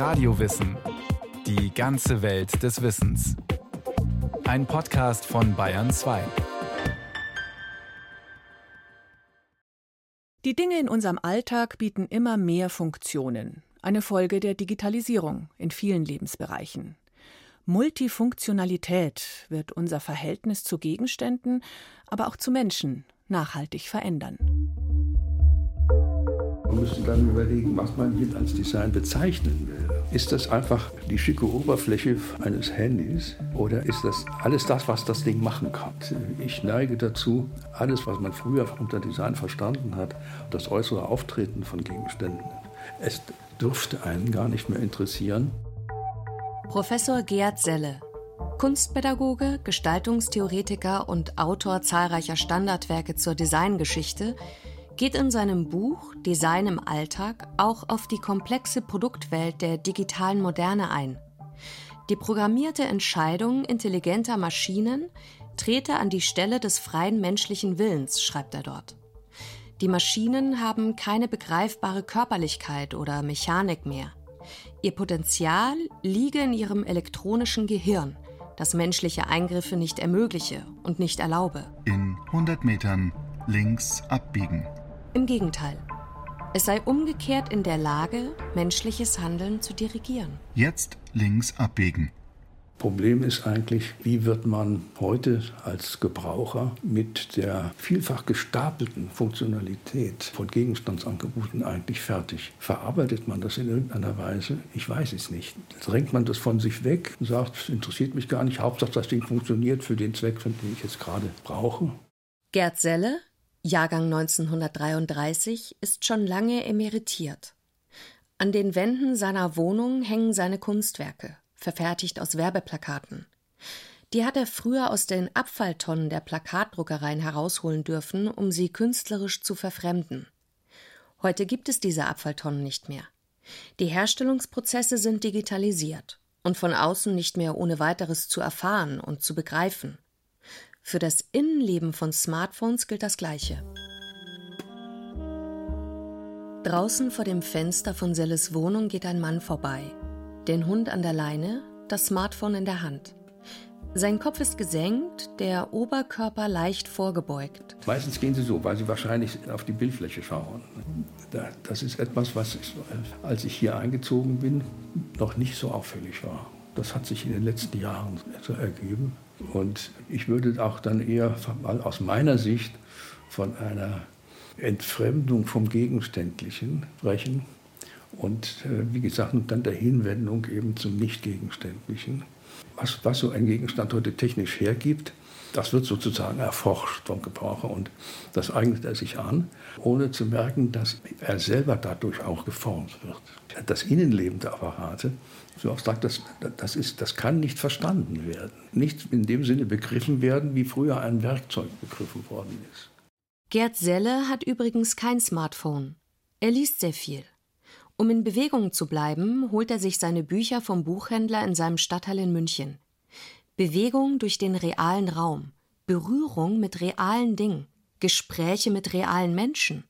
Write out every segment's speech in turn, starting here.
Radiowissen. Die ganze Welt des Wissens. Ein Podcast von Bayern 2. Die Dinge in unserem Alltag bieten immer mehr Funktionen. Eine Folge der Digitalisierung in vielen Lebensbereichen. Multifunktionalität wird unser Verhältnis zu Gegenständen, aber auch zu Menschen nachhaltig verändern. Man müsste dann überlegen, was man hier als Design bezeichnen will. Ist das einfach die schicke Oberfläche eines Handys oder ist das alles das, was das Ding machen kann? Ich neige dazu, alles, was man früher unter Design verstanden hat, das äußere Auftreten von Gegenständen, es dürfte einen gar nicht mehr interessieren. Professor Gerd Selle, Kunstpädagoge, Gestaltungstheoretiker und Autor zahlreicher Standardwerke zur Designgeschichte, geht in seinem Buch Design im Alltag auch auf die komplexe Produktwelt der digitalen Moderne ein. Die programmierte Entscheidung intelligenter Maschinen trete an die Stelle des freien menschlichen Willens, schreibt er dort. Die Maschinen haben keine begreifbare Körperlichkeit oder Mechanik mehr. Ihr Potenzial liege in ihrem elektronischen Gehirn, das menschliche Eingriffe nicht ermögliche und nicht erlaube. In 100 Metern links abbiegen. Im Gegenteil. Es sei umgekehrt in der Lage, menschliches Handeln zu dirigieren. Jetzt links abbiegen. Problem ist eigentlich, wie wird man heute als Gebraucher mit der vielfach gestapelten Funktionalität von Gegenstandsangeboten eigentlich fertig? Verarbeitet man das in irgendeiner Weise? Ich weiß es nicht. Drängt man das von sich weg und sagt, es interessiert mich gar nicht, Hauptsache das Ding funktioniert für den Zweck, den ich jetzt gerade brauche? Gerd Selle, Jahrgang 1933, ist schon lange emeritiert. An den Wänden seiner Wohnung hängen seine Kunstwerke verfertigt aus Werbeplakaten. Die hat er früher aus den Abfalltonnen der Plakatdruckereien herausholen dürfen, um sie künstlerisch zu verfremden. Heute gibt es diese Abfalltonnen nicht mehr. Die Herstellungsprozesse sind digitalisiert und von außen nicht mehr ohne weiteres zu erfahren und zu begreifen. Für das Innenleben von Smartphones gilt das Gleiche. Draußen vor dem Fenster von Selles Wohnung geht ein Mann vorbei den Hund an der Leine, das Smartphone in der Hand. Sein Kopf ist gesenkt, der Oberkörper leicht vorgebeugt. Meistens gehen sie so, weil sie wahrscheinlich auf die Bildfläche schauen. Das ist etwas, was, als ich hier eingezogen bin, noch nicht so auffällig war. Das hat sich in den letzten Jahren so ergeben. Und ich würde auch dann eher aus meiner Sicht von einer Entfremdung vom Gegenständlichen sprechen und äh, wie gesagt, dann der Hinwendung eben zum Nicht-Gegenständlichen. Was, was so ein Gegenstand heute technisch hergibt, das wird sozusagen erforscht vom Gebraucher und das eignet er sich an, ohne zu merken, dass er selber dadurch auch geformt wird. Das Innenleben der Apparate, so abstrakt, das, das, ist, das kann nicht verstanden werden, nicht in dem Sinne begriffen werden, wie früher ein Werkzeug begriffen worden ist. Gerd Selle hat übrigens kein Smartphone. Er liest sehr viel. Um in Bewegung zu bleiben, holt er sich seine Bücher vom Buchhändler in seinem Stadtteil in München. Bewegung durch den realen Raum, Berührung mit realen Dingen, Gespräche mit realen Menschen.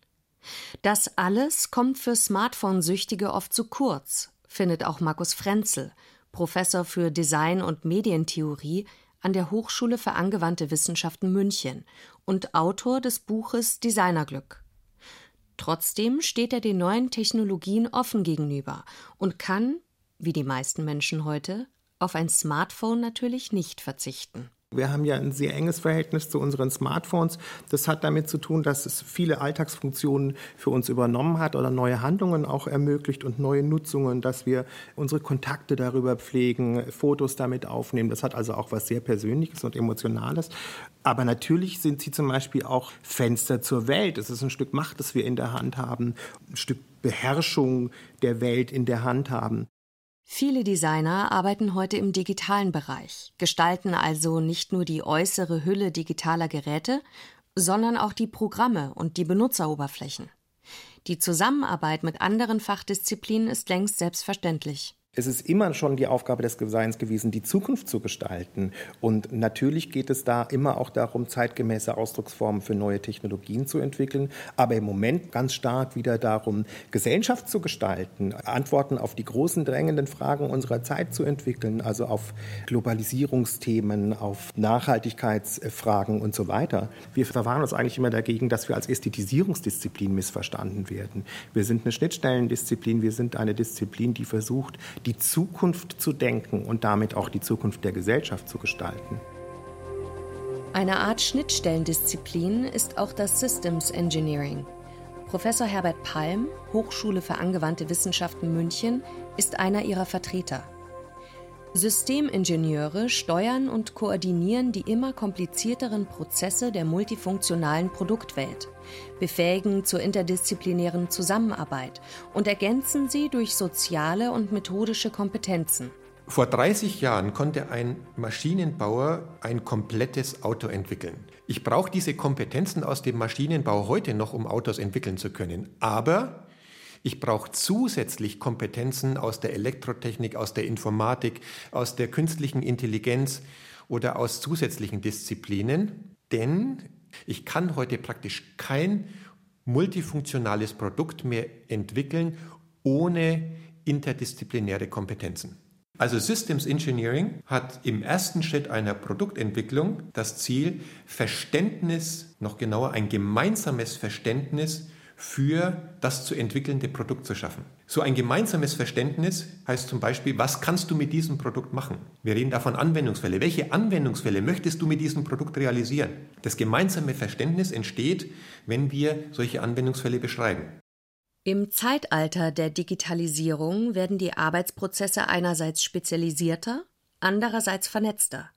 Das alles kommt für Smartphone-Süchtige oft zu kurz, findet auch Markus Frenzel, Professor für Design- und Medientheorie an der Hochschule für angewandte Wissenschaften München und Autor des Buches Designerglück. Trotzdem steht er den neuen Technologien offen gegenüber und kann, wie die meisten Menschen heute, auf ein Smartphone natürlich nicht verzichten. Wir haben ja ein sehr enges Verhältnis zu unseren Smartphones. Das hat damit zu tun, dass es viele Alltagsfunktionen für uns übernommen hat oder neue Handlungen auch ermöglicht und neue Nutzungen, dass wir unsere Kontakte darüber pflegen, Fotos damit aufnehmen. Das hat also auch was sehr Persönliches und Emotionales. Aber natürlich sind sie zum Beispiel auch Fenster zur Welt. Es ist ein Stück Macht, das wir in der Hand haben, ein Stück Beherrschung der Welt in der Hand haben. Viele Designer arbeiten heute im digitalen Bereich, gestalten also nicht nur die äußere Hülle digitaler Geräte, sondern auch die Programme und die Benutzeroberflächen. Die Zusammenarbeit mit anderen Fachdisziplinen ist längst selbstverständlich. Es ist immer schon die Aufgabe des Designs gewesen, die Zukunft zu gestalten. Und natürlich geht es da immer auch darum, zeitgemäße Ausdrucksformen für neue Technologien zu entwickeln. Aber im Moment ganz stark wieder darum, Gesellschaft zu gestalten, Antworten auf die großen drängenden Fragen unserer Zeit zu entwickeln, also auf Globalisierungsthemen, auf Nachhaltigkeitsfragen und so weiter. Wir verwahren uns eigentlich immer dagegen, dass wir als Ästhetisierungsdisziplin missverstanden werden. Wir sind eine Schnittstellendisziplin, wir sind eine Disziplin, die versucht, die Zukunft zu denken und damit auch die Zukunft der Gesellschaft zu gestalten. Eine Art Schnittstellendisziplin ist auch das Systems Engineering. Professor Herbert Palm, Hochschule für angewandte Wissenschaften München, ist einer ihrer Vertreter. Systemingenieure steuern und koordinieren die immer komplizierteren Prozesse der multifunktionalen Produktwelt, befähigen zur interdisziplinären Zusammenarbeit und ergänzen sie durch soziale und methodische Kompetenzen. Vor 30 Jahren konnte ein Maschinenbauer ein komplettes Auto entwickeln. Ich brauche diese Kompetenzen aus dem Maschinenbau heute noch, um Autos entwickeln zu können. Aber ich brauche zusätzlich Kompetenzen aus der Elektrotechnik, aus der Informatik, aus der künstlichen Intelligenz oder aus zusätzlichen Disziplinen, denn ich kann heute praktisch kein multifunktionales Produkt mehr entwickeln ohne interdisziplinäre Kompetenzen. Also Systems Engineering hat im ersten Schritt einer Produktentwicklung das Ziel, Verständnis, noch genauer ein gemeinsames Verständnis für das zu entwickelnde Produkt zu schaffen. So ein gemeinsames Verständnis heißt zum Beispiel, was kannst du mit diesem Produkt machen? Wir reden davon Anwendungsfälle. Welche Anwendungsfälle möchtest du mit diesem Produkt realisieren? Das gemeinsame Verständnis entsteht, wenn wir solche Anwendungsfälle beschreiben. Im Zeitalter der Digitalisierung werden die Arbeitsprozesse einerseits spezialisierter, andererseits vernetzter.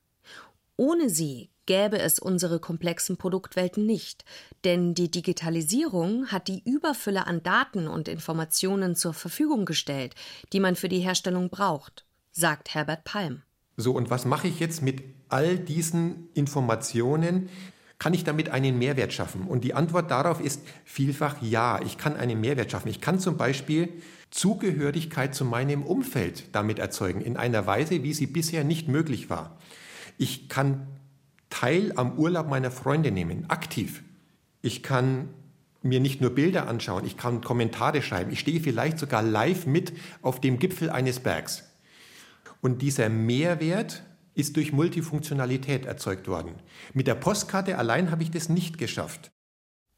Ohne sie gäbe es unsere komplexen Produktwelten nicht, denn die Digitalisierung hat die Überfülle an Daten und Informationen zur Verfügung gestellt, die man für die Herstellung braucht, sagt Herbert Palm. So, und was mache ich jetzt mit all diesen Informationen? Kann ich damit einen Mehrwert schaffen? Und die Antwort darauf ist vielfach ja, ich kann einen Mehrwert schaffen. Ich kann zum Beispiel Zugehörigkeit zu meinem Umfeld damit erzeugen, in einer Weise, wie sie bisher nicht möglich war. Ich kann Teil am Urlaub meiner Freunde nehmen, aktiv. Ich kann mir nicht nur Bilder anschauen, ich kann Kommentare schreiben, ich stehe vielleicht sogar live mit auf dem Gipfel eines Bergs. Und dieser Mehrwert ist durch Multifunktionalität erzeugt worden. Mit der Postkarte allein habe ich das nicht geschafft.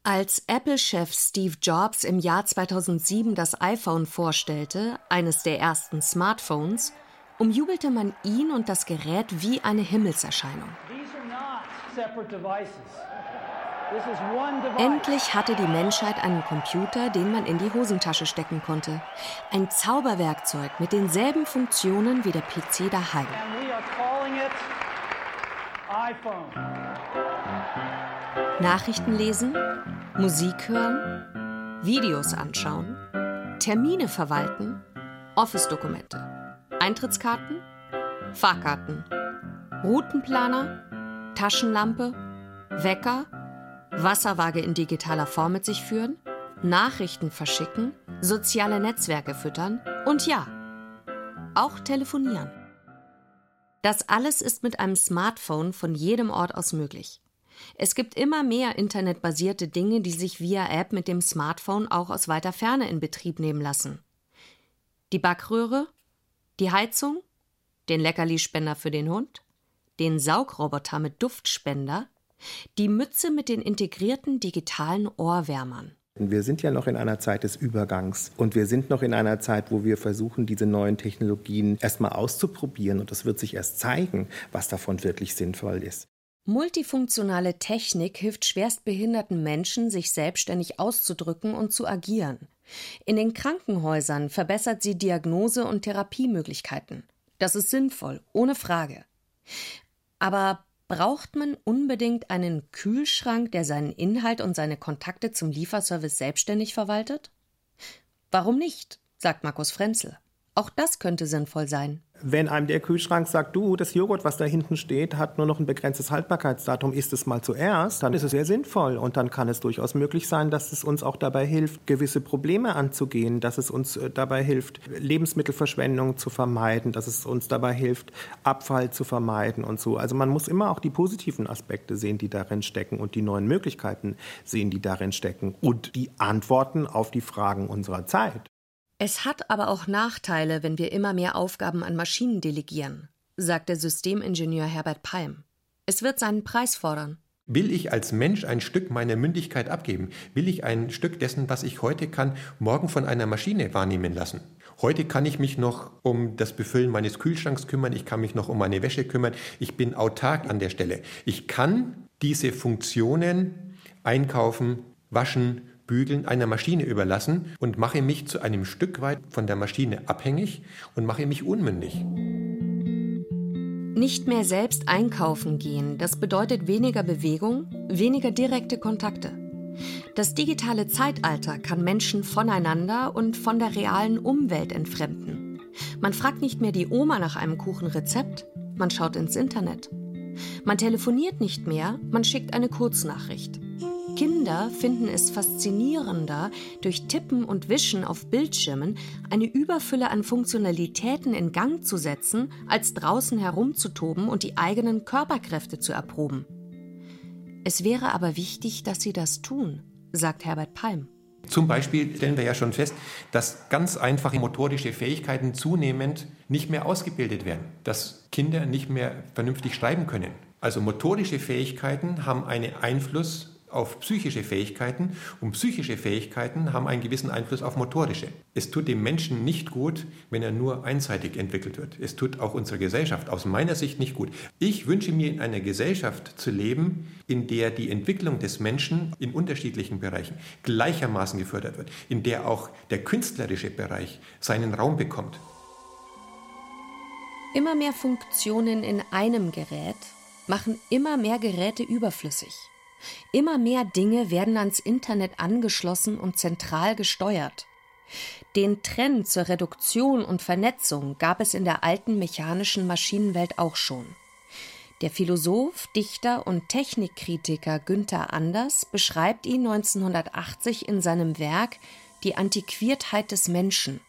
Als Apple-Chef Steve Jobs im Jahr 2007 das iPhone vorstellte, eines der ersten Smartphones, umjubelte man ihn und das Gerät wie eine Himmelserscheinung. Endlich hatte die Menschheit einen Computer, den man in die Hosentasche stecken konnte. Ein Zauberwerkzeug mit denselben Funktionen wie der PC daheim. Nachrichten lesen, Musik hören, Videos anschauen, Termine verwalten, Office-Dokumente, Eintrittskarten, Fahrkarten, Routenplaner, Taschenlampe, Wecker, Wasserwaage in digitaler Form mit sich führen, Nachrichten verschicken, soziale Netzwerke füttern und ja, auch telefonieren. Das alles ist mit einem Smartphone von jedem Ort aus möglich. Es gibt immer mehr internetbasierte Dinge, die sich via App mit dem Smartphone auch aus weiter Ferne in Betrieb nehmen lassen. Die Backröhre, die Heizung, den Leckerlispender für den Hund, den Saugroboter mit Duftspender, die Mütze mit den integrierten digitalen Ohrwärmern. Wir sind ja noch in einer Zeit des Übergangs und wir sind noch in einer Zeit, wo wir versuchen, diese neuen Technologien erstmal auszuprobieren und es wird sich erst zeigen, was davon wirklich sinnvoll ist. Multifunktionale Technik hilft schwerstbehinderten Menschen, sich selbstständig auszudrücken und zu agieren. In den Krankenhäusern verbessert sie Diagnose und Therapiemöglichkeiten. Das ist sinnvoll, ohne Frage. Aber braucht man unbedingt einen Kühlschrank, der seinen Inhalt und seine Kontakte zum Lieferservice selbstständig verwaltet? Warum nicht? sagt Markus Frenzel. Auch das könnte sinnvoll sein. Wenn einem der Kühlschrank sagt, du, das Joghurt, was da hinten steht, hat nur noch ein begrenztes Haltbarkeitsdatum, isst es mal zuerst, dann ist es sehr sinnvoll. Und dann kann es durchaus möglich sein, dass es uns auch dabei hilft, gewisse Probleme anzugehen, dass es uns äh, dabei hilft, Lebensmittelverschwendung zu vermeiden, dass es uns dabei hilft, Abfall zu vermeiden und so. Also man muss immer auch die positiven Aspekte sehen, die darin stecken und die neuen Möglichkeiten sehen, die darin stecken und die Antworten auf die Fragen unserer Zeit. Es hat aber auch Nachteile, wenn wir immer mehr Aufgaben an Maschinen delegieren, sagt der Systemingenieur Herbert Palm. Es wird seinen Preis fordern. Will ich als Mensch ein Stück meiner Mündigkeit abgeben? Will ich ein Stück dessen, was ich heute kann, morgen von einer Maschine wahrnehmen lassen? Heute kann ich mich noch um das Befüllen meines Kühlschranks kümmern, ich kann mich noch um meine Wäsche kümmern, ich bin autark an der Stelle. Ich kann diese Funktionen einkaufen, waschen, Bügeln einer Maschine überlassen und mache mich zu einem Stück weit von der Maschine abhängig und mache mich unmündig. Nicht mehr selbst einkaufen gehen, das bedeutet weniger Bewegung, weniger direkte Kontakte. Das digitale Zeitalter kann Menschen voneinander und von der realen Umwelt entfremden. Man fragt nicht mehr die Oma nach einem Kuchenrezept, man schaut ins Internet. Man telefoniert nicht mehr, man schickt eine Kurznachricht. Kinder finden es faszinierender, durch Tippen und Wischen auf Bildschirmen eine Überfülle an Funktionalitäten in Gang zu setzen, als draußen herumzutoben und die eigenen Körperkräfte zu erproben. Es wäre aber wichtig, dass sie das tun, sagt Herbert Palm. Zum Beispiel stellen wir ja schon fest, dass ganz einfache motorische Fähigkeiten zunehmend nicht mehr ausgebildet werden, dass Kinder nicht mehr vernünftig schreiben können. Also motorische Fähigkeiten haben einen Einfluss auf psychische Fähigkeiten und psychische Fähigkeiten haben einen gewissen Einfluss auf motorische. Es tut dem Menschen nicht gut, wenn er nur einseitig entwickelt wird. Es tut auch unserer Gesellschaft aus meiner Sicht nicht gut. Ich wünsche mir in einer Gesellschaft zu leben, in der die Entwicklung des Menschen in unterschiedlichen Bereichen gleichermaßen gefördert wird, in der auch der künstlerische Bereich seinen Raum bekommt. Immer mehr Funktionen in einem Gerät machen immer mehr Geräte überflüssig. Immer mehr Dinge werden ans Internet angeschlossen und zentral gesteuert. Den Trend zur Reduktion und Vernetzung gab es in der alten mechanischen Maschinenwelt auch schon. Der Philosoph, Dichter und Technikkritiker Günther Anders beschreibt ihn 1980 in seinem Werk Die Antiquiertheit des Menschen.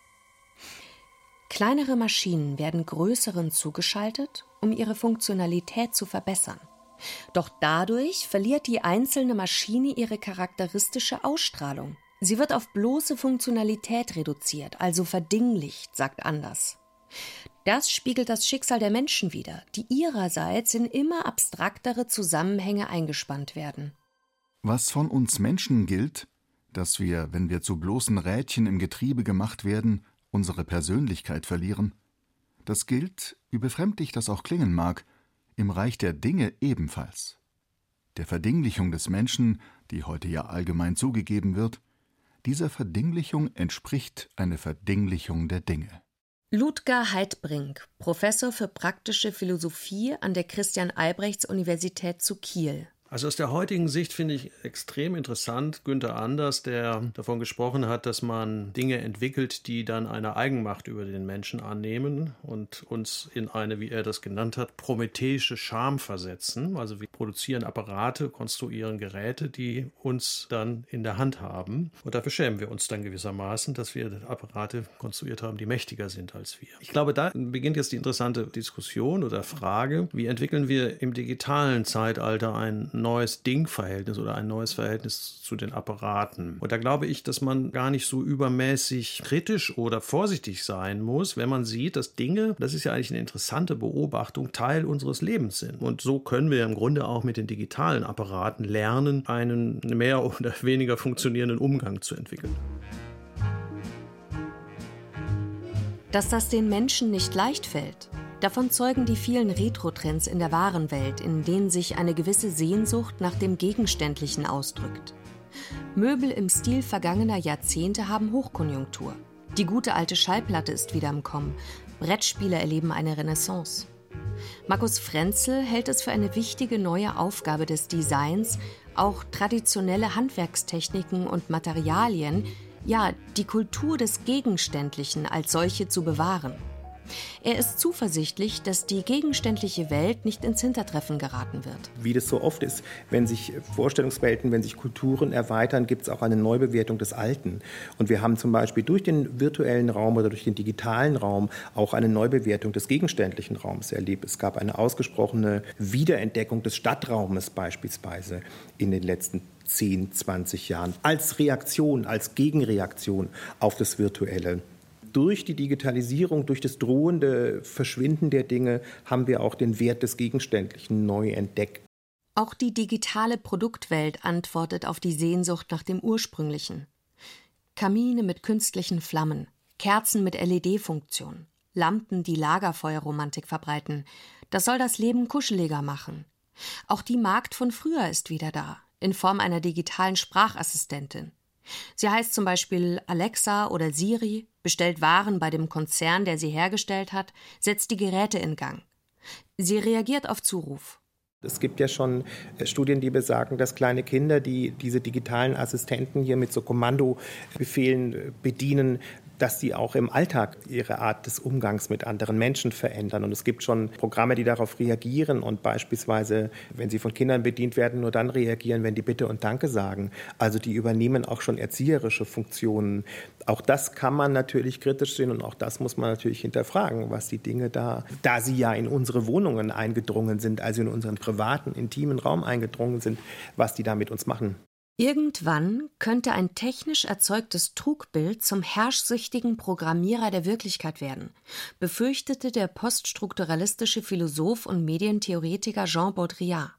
Kleinere Maschinen werden größeren zugeschaltet, um ihre Funktionalität zu verbessern. Doch dadurch verliert die einzelne Maschine ihre charakteristische Ausstrahlung. Sie wird auf bloße Funktionalität reduziert, also verdinglicht, sagt Anders. Das spiegelt das Schicksal der Menschen wider, die ihrerseits in immer abstraktere Zusammenhänge eingespannt werden. Was von uns Menschen gilt, dass wir, wenn wir zu bloßen Rädchen im Getriebe gemacht werden, unsere Persönlichkeit verlieren, das gilt, wie befremdlich das auch klingen mag, im Reich der Dinge ebenfalls. Der Verdinglichung des Menschen, die heute ja allgemein zugegeben wird, dieser Verdinglichung entspricht eine Verdinglichung der Dinge. Ludger Heidbrink, Professor für praktische Philosophie an der Christian Albrechts Universität zu Kiel. Also aus der heutigen Sicht finde ich extrem interessant Günther Anders, der davon gesprochen hat, dass man Dinge entwickelt, die dann eine Eigenmacht über den Menschen annehmen und uns in eine, wie er das genannt hat, prometheische Scham versetzen. Also wir produzieren Apparate, konstruieren Geräte, die uns dann in der Hand haben. Und dafür schämen wir uns dann gewissermaßen, dass wir Apparate konstruiert haben, die mächtiger sind als wir. Ich glaube, da beginnt jetzt die interessante Diskussion oder Frage, wie entwickeln wir im digitalen Zeitalter ein neues Ding-Verhältnis oder ein neues Verhältnis zu den Apparaten. Und da glaube ich, dass man gar nicht so übermäßig kritisch oder vorsichtig sein muss, wenn man sieht, dass Dinge, das ist ja eigentlich eine interessante Beobachtung, Teil unseres Lebens sind. Und so können wir im Grunde auch mit den digitalen Apparaten lernen, einen mehr oder weniger funktionierenden Umgang zu entwickeln. Dass das den Menschen nicht leicht fällt, Davon zeugen die vielen Retro-Trends in der wahren Welt, in denen sich eine gewisse Sehnsucht nach dem Gegenständlichen ausdrückt. Möbel im Stil vergangener Jahrzehnte haben Hochkonjunktur. Die gute alte Schallplatte ist wieder im Kommen. Brettspiele erleben eine Renaissance. Markus Frenzel hält es für eine wichtige neue Aufgabe des Designs, auch traditionelle Handwerkstechniken und Materialien, ja, die Kultur des Gegenständlichen als solche zu bewahren. Er ist zuversichtlich, dass die gegenständliche Welt nicht ins Hintertreffen geraten wird. Wie das so oft ist, wenn sich Vorstellungswelten, wenn sich Kulturen erweitern, gibt es auch eine Neubewertung des Alten. Und wir haben zum Beispiel durch den virtuellen Raum oder durch den digitalen Raum auch eine Neubewertung des gegenständlichen Raums erlebt. Es gab eine ausgesprochene Wiederentdeckung des Stadtraumes beispielsweise in den letzten 10, 20 Jahren als Reaktion, als Gegenreaktion auf das Virtuelle durch die Digitalisierung, durch das drohende Verschwinden der Dinge haben wir auch den Wert des Gegenständlichen neu entdeckt. Auch die digitale Produktwelt antwortet auf die Sehnsucht nach dem Ursprünglichen. Kamine mit künstlichen Flammen, Kerzen mit LED-Funktion, Lampen, die Lagerfeuerromantik verbreiten. Das soll das Leben kuscheliger machen. Auch die Magd von früher ist wieder da, in Form einer digitalen Sprachassistentin. Sie heißt zum Beispiel Alexa oder Siri, bestellt Waren bei dem Konzern, der sie hergestellt hat, setzt die Geräte in Gang. Sie reagiert auf Zuruf. Es gibt ja schon äh, Studien, die besagen, dass kleine Kinder, die diese digitalen Assistenten hier mit so Kommandobefehlen äh, bedienen, dass sie auch im Alltag ihre Art des Umgangs mit anderen Menschen verändern. Und es gibt schon Programme, die darauf reagieren und beispielsweise, wenn sie von Kindern bedient werden, nur dann reagieren, wenn die Bitte und Danke sagen. Also die übernehmen auch schon erzieherische Funktionen. Auch das kann man natürlich kritisch sehen und auch das muss man natürlich hinterfragen, was die Dinge da, da sie ja in unsere Wohnungen eingedrungen sind, also in unseren privaten, intimen Raum eingedrungen sind, was die da mit uns machen. Irgendwann könnte ein technisch erzeugtes Trugbild zum herrschsüchtigen Programmierer der Wirklichkeit werden, befürchtete der poststrukturalistische Philosoph und Medientheoretiker Jean Baudrillard.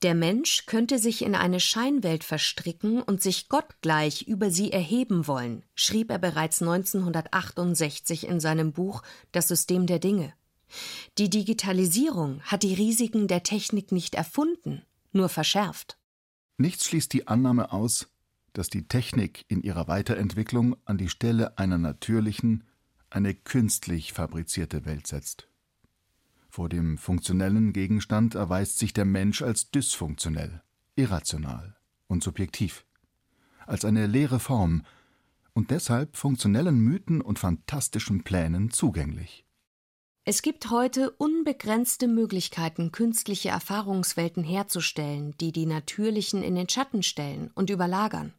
Der Mensch könnte sich in eine Scheinwelt verstricken und sich gottgleich über sie erheben wollen, schrieb er bereits 1968 in seinem Buch Das System der Dinge. Die Digitalisierung hat die Risiken der Technik nicht erfunden, nur verschärft. Nichts schließt die Annahme aus, dass die Technik in ihrer Weiterentwicklung an die Stelle einer natürlichen eine künstlich fabrizierte Welt setzt. Vor dem funktionellen Gegenstand erweist sich der Mensch als dysfunktionell, irrational und subjektiv, als eine leere Form und deshalb funktionellen Mythen und fantastischen Plänen zugänglich. Es gibt heute unbegrenzte Möglichkeiten, künstliche Erfahrungswelten herzustellen, die die natürlichen in den Schatten stellen und überlagern.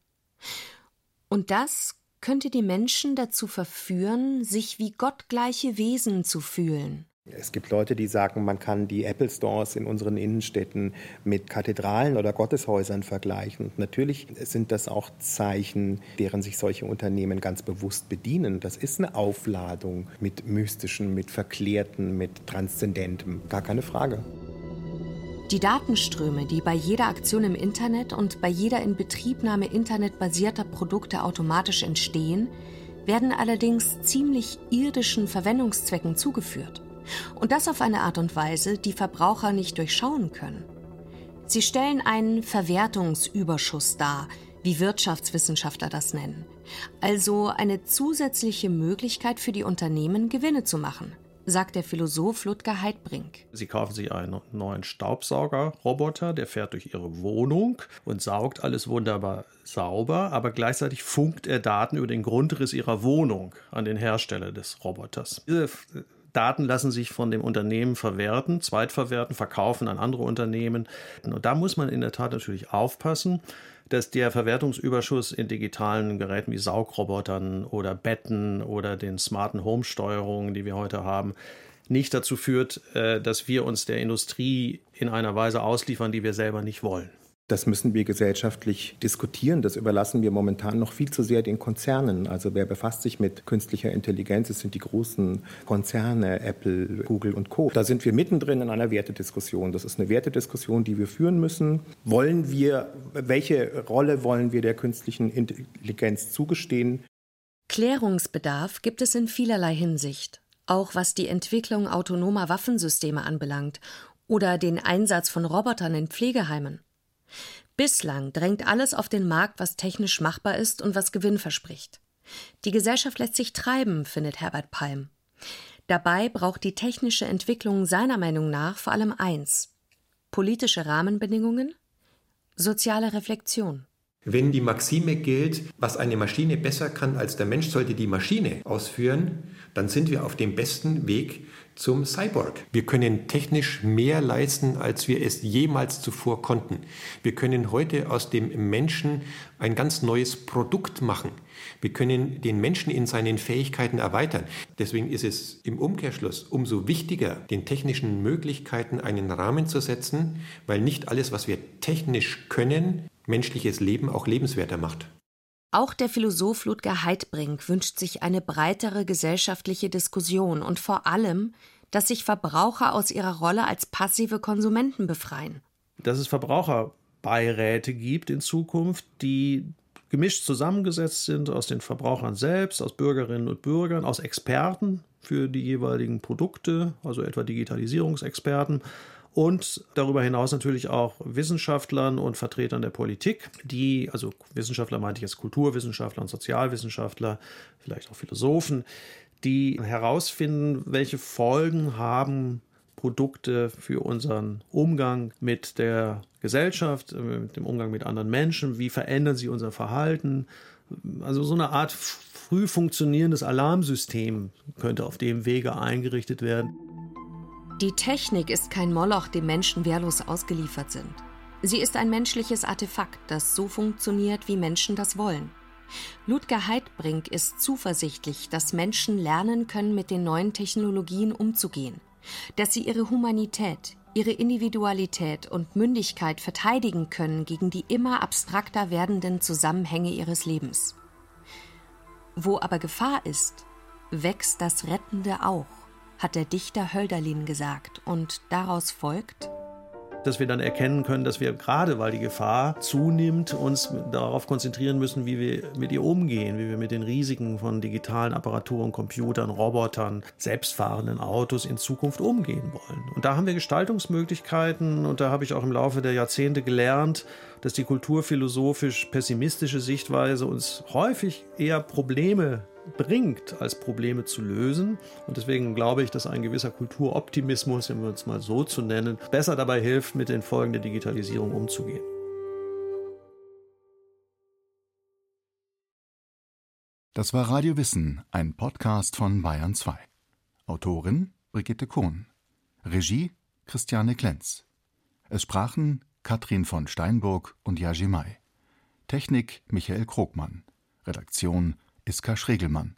Und das könnte die Menschen dazu verführen, sich wie gottgleiche Wesen zu fühlen. Es gibt Leute, die sagen, man kann die Apple Stores in unseren Innenstädten mit Kathedralen oder Gotteshäusern vergleichen. Und natürlich sind das auch Zeichen, deren sich solche Unternehmen ganz bewusst bedienen. Das ist eine Aufladung mit Mystischen, mit Verklärten, mit Transzendentem. Gar keine Frage. Die Datenströme, die bei jeder Aktion im Internet und bei jeder Inbetriebnahme internetbasierter Produkte automatisch entstehen, werden allerdings ziemlich irdischen Verwendungszwecken zugeführt. Und das auf eine Art und Weise, die Verbraucher nicht durchschauen können. Sie stellen einen Verwertungsüberschuss dar, wie Wirtschaftswissenschaftler das nennen. Also eine zusätzliche Möglichkeit für die Unternehmen, Gewinne zu machen, sagt der Philosoph Ludger Heidbrink. Sie kaufen sich einen neuen Staubsaugerroboter, der fährt durch ihre Wohnung und saugt alles wunderbar sauber, aber gleichzeitig funkt er Daten über den Grundriss ihrer Wohnung an den Hersteller des Roboters. Diese Daten lassen sich von dem Unternehmen verwerten, zweitverwerten, verkaufen an andere Unternehmen. Und da muss man in der Tat natürlich aufpassen, dass der Verwertungsüberschuss in digitalen Geräten wie Saugrobotern oder Betten oder den smarten Home-Steuerungen, die wir heute haben, nicht dazu führt, äh, dass wir uns der Industrie in einer Weise ausliefern, die wir selber nicht wollen. Das müssen wir gesellschaftlich diskutieren. Das überlassen wir momentan noch viel zu sehr den Konzernen. Also wer befasst sich mit künstlicher Intelligenz? Es sind die großen Konzerne, Apple, Google und Co. Da sind wir mittendrin in einer Wertediskussion. Das ist eine Wertediskussion, die wir führen müssen. Wollen wir, welche Rolle wollen wir der künstlichen Intelligenz zugestehen? Klärungsbedarf gibt es in vielerlei Hinsicht, auch was die Entwicklung autonomer Waffensysteme anbelangt oder den Einsatz von Robotern in Pflegeheimen. Bislang drängt alles auf den Markt, was technisch machbar ist und was Gewinn verspricht. Die Gesellschaft lässt sich treiben, findet Herbert Palm. Dabei braucht die technische Entwicklung seiner Meinung nach vor allem eins politische Rahmenbedingungen, soziale Reflexion. Wenn die Maxime gilt, was eine Maschine besser kann als der Mensch, sollte die Maschine ausführen, dann sind wir auf dem besten Weg zum Cyborg. Wir können technisch mehr leisten, als wir es jemals zuvor konnten. Wir können heute aus dem Menschen ein ganz neues Produkt machen. Wir können den Menschen in seinen Fähigkeiten erweitern. Deswegen ist es im Umkehrschluss umso wichtiger, den technischen Möglichkeiten einen Rahmen zu setzen, weil nicht alles, was wir technisch können, menschliches Leben auch lebenswerter macht. Auch der Philosoph Ludger Heidbrink wünscht sich eine breitere gesellschaftliche Diskussion und vor allem, dass sich Verbraucher aus ihrer Rolle als passive Konsumenten befreien. Dass es Verbraucherbeiräte gibt in Zukunft, die gemischt zusammengesetzt sind aus den Verbrauchern selbst, aus Bürgerinnen und Bürgern, aus Experten für die jeweiligen Produkte, also etwa Digitalisierungsexperten, und darüber hinaus natürlich auch Wissenschaftlern und Vertretern der Politik, die, also Wissenschaftler meinte ich jetzt Kulturwissenschaftler und Sozialwissenschaftler, vielleicht auch Philosophen, die herausfinden, welche Folgen haben Produkte für unseren Umgang mit der Gesellschaft, mit dem Umgang mit anderen Menschen, wie verändern sie unser Verhalten. Also so eine Art früh funktionierendes Alarmsystem könnte auf dem Wege eingerichtet werden. Die Technik ist kein Moloch, dem Menschen wehrlos ausgeliefert sind. Sie ist ein menschliches Artefakt, das so funktioniert, wie Menschen das wollen. Ludger Heidbrink ist zuversichtlich, dass Menschen lernen können, mit den neuen Technologien umzugehen, dass sie ihre Humanität, ihre Individualität und Mündigkeit verteidigen können gegen die immer abstrakter werdenden Zusammenhänge ihres Lebens. Wo aber Gefahr ist, wächst das Rettende auch hat der Dichter Hölderlin gesagt, und daraus folgt, dass wir dann erkennen können, dass wir gerade, weil die Gefahr zunimmt, uns darauf konzentrieren müssen, wie wir mit ihr umgehen, wie wir mit den Risiken von digitalen Apparaturen, Computern, Robotern, selbstfahrenden Autos in Zukunft umgehen wollen. Und da haben wir Gestaltungsmöglichkeiten und da habe ich auch im Laufe der Jahrzehnte gelernt, dass die kulturphilosophisch pessimistische Sichtweise uns häufig eher Probleme bringt, als Probleme zu lösen. Und deswegen glaube ich, dass ein gewisser Kulturoptimismus, wenn wir uns mal so zu nennen, besser dabei hilft, mit den Folgen der Digitalisierung umzugehen. Das war Radio Wissen, ein Podcast von Bayern 2. Autorin Brigitte Kohn. Regie Christiane Klenz. Es sprachen Katrin von Steinburg und Yajimai. Technik Michael Krogmann. Redaktion Iska Schregelmann.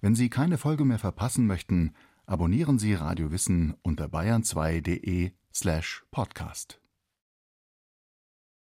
Wenn Sie keine Folge mehr verpassen möchten, abonnieren Sie Radio Wissen unter bayern2.de slash podcast.